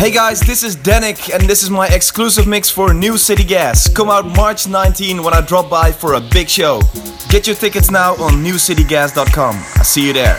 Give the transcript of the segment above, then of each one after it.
Hey guys, this is Danik and this is my exclusive mix for New City Gas. Come out March 19 when I drop by for a big show. Get your tickets now on newcitygas.com. I see you there.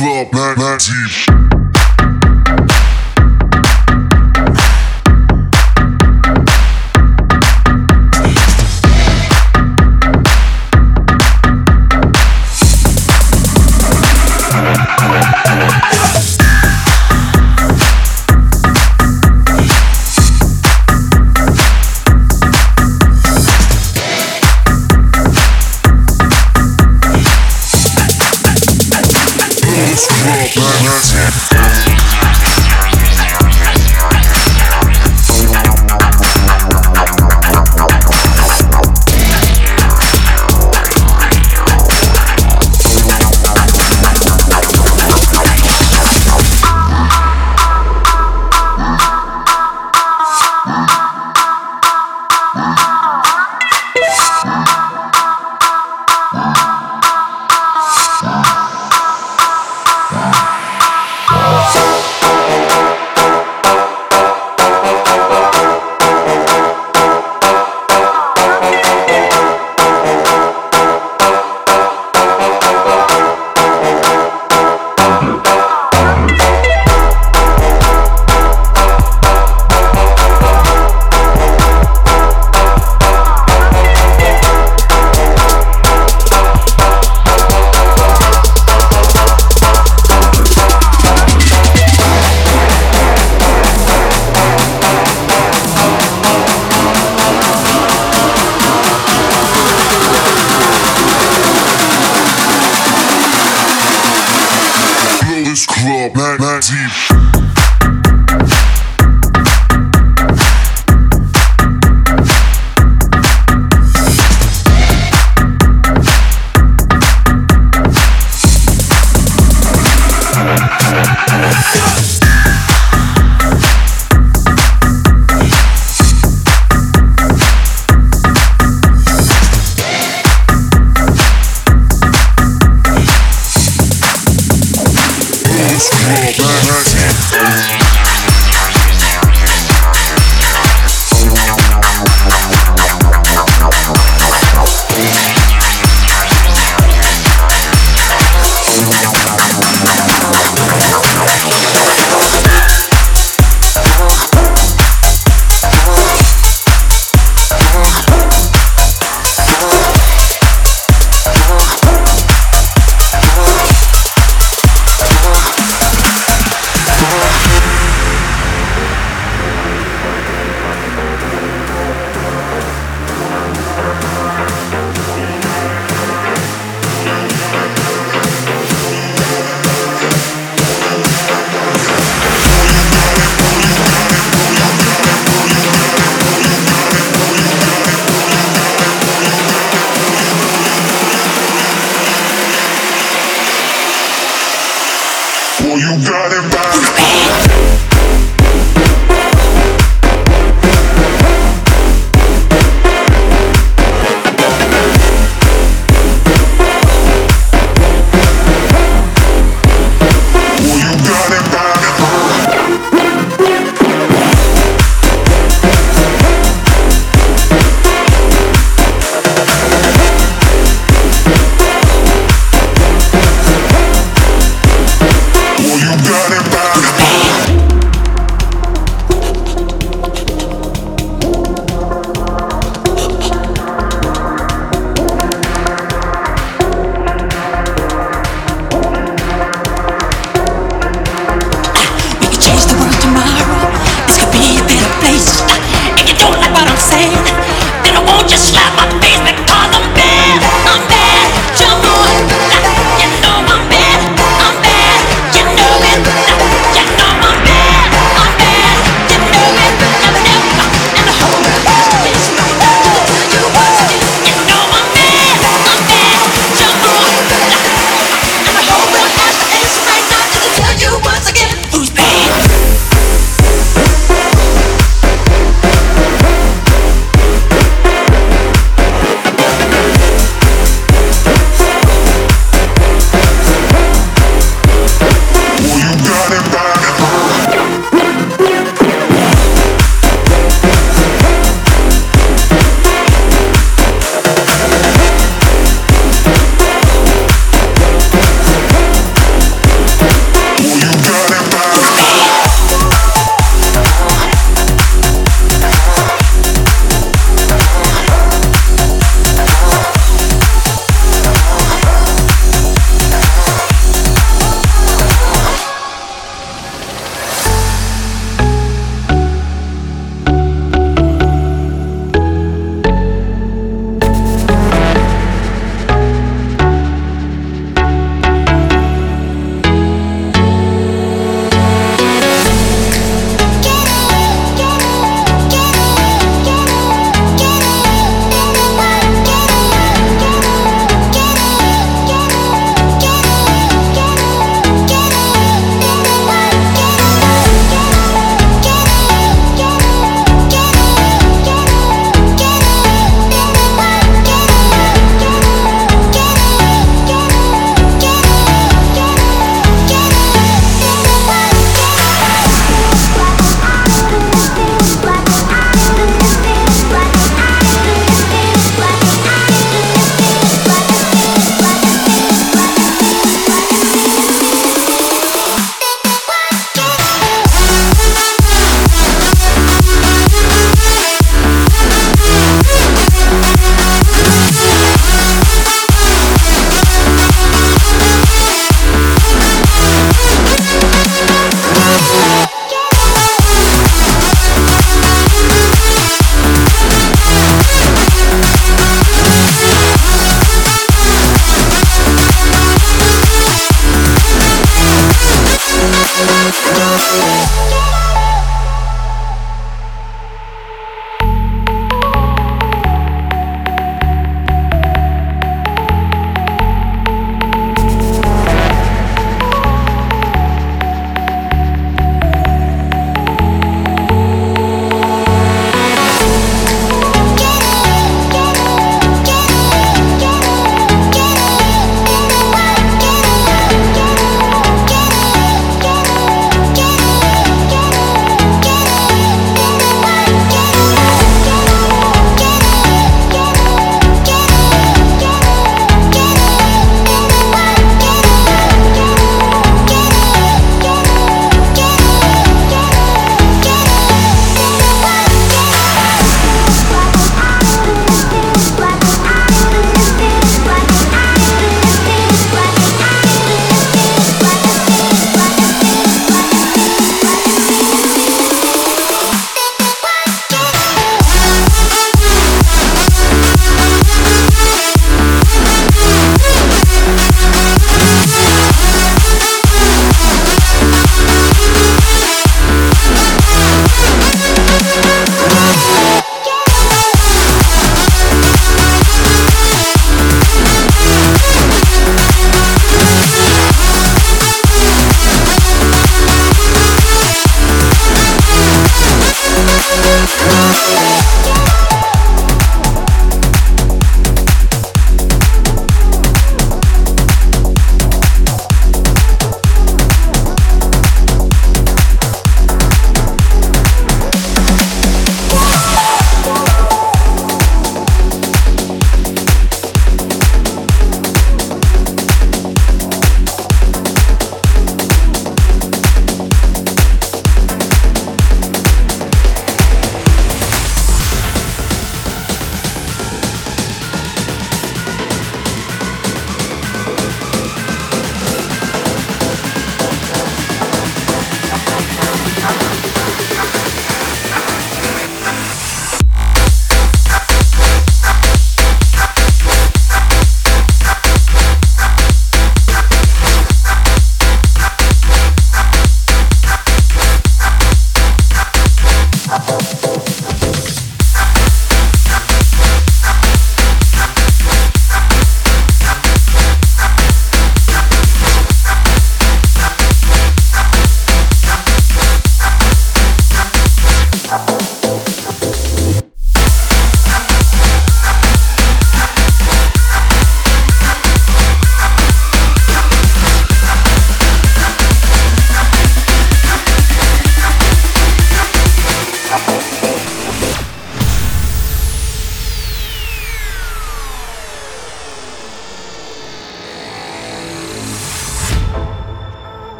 Club 90. club, back, back deep.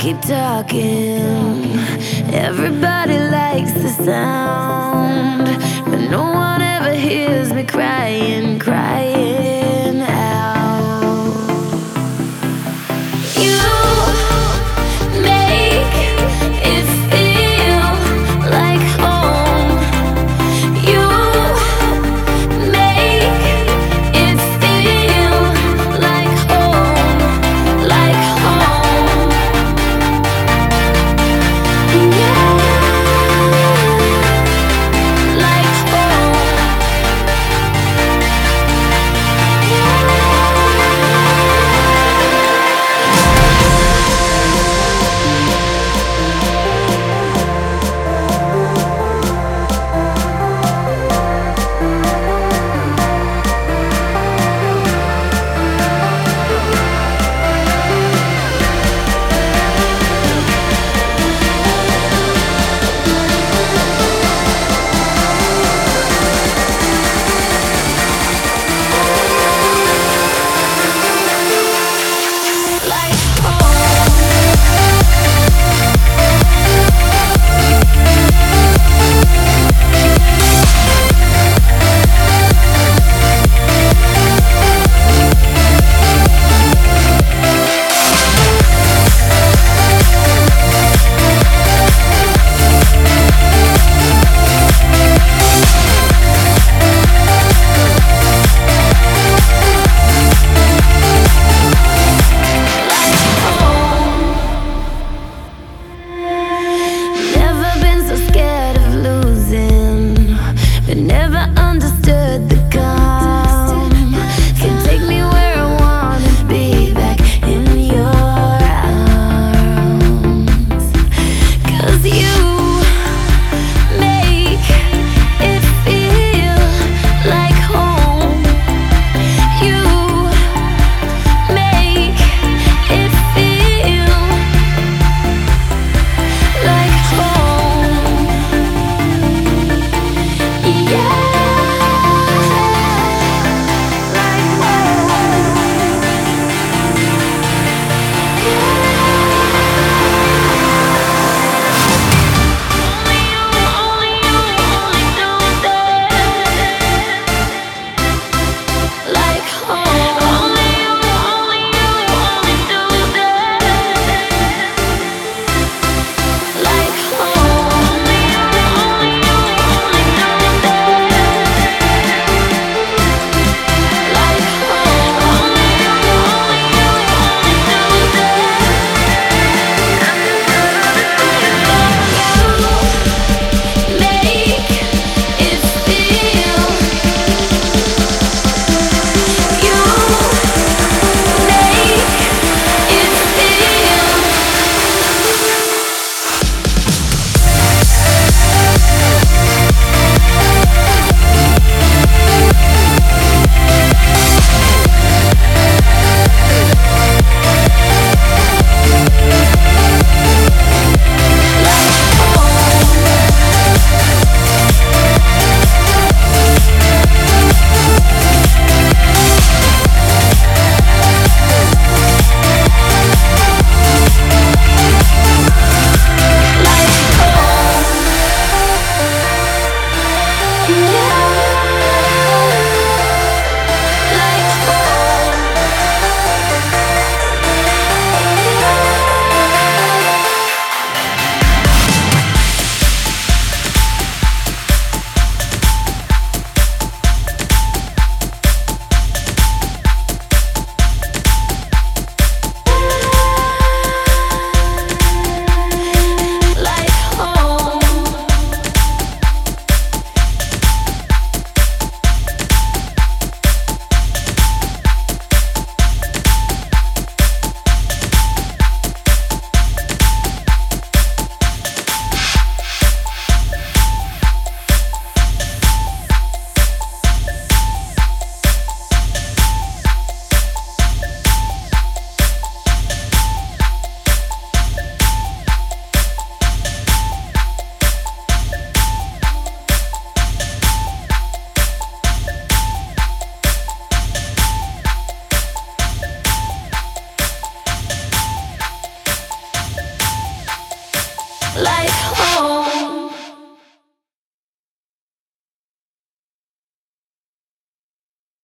Keep talking. Everybody likes the sound, but no one ever hears me crying, crying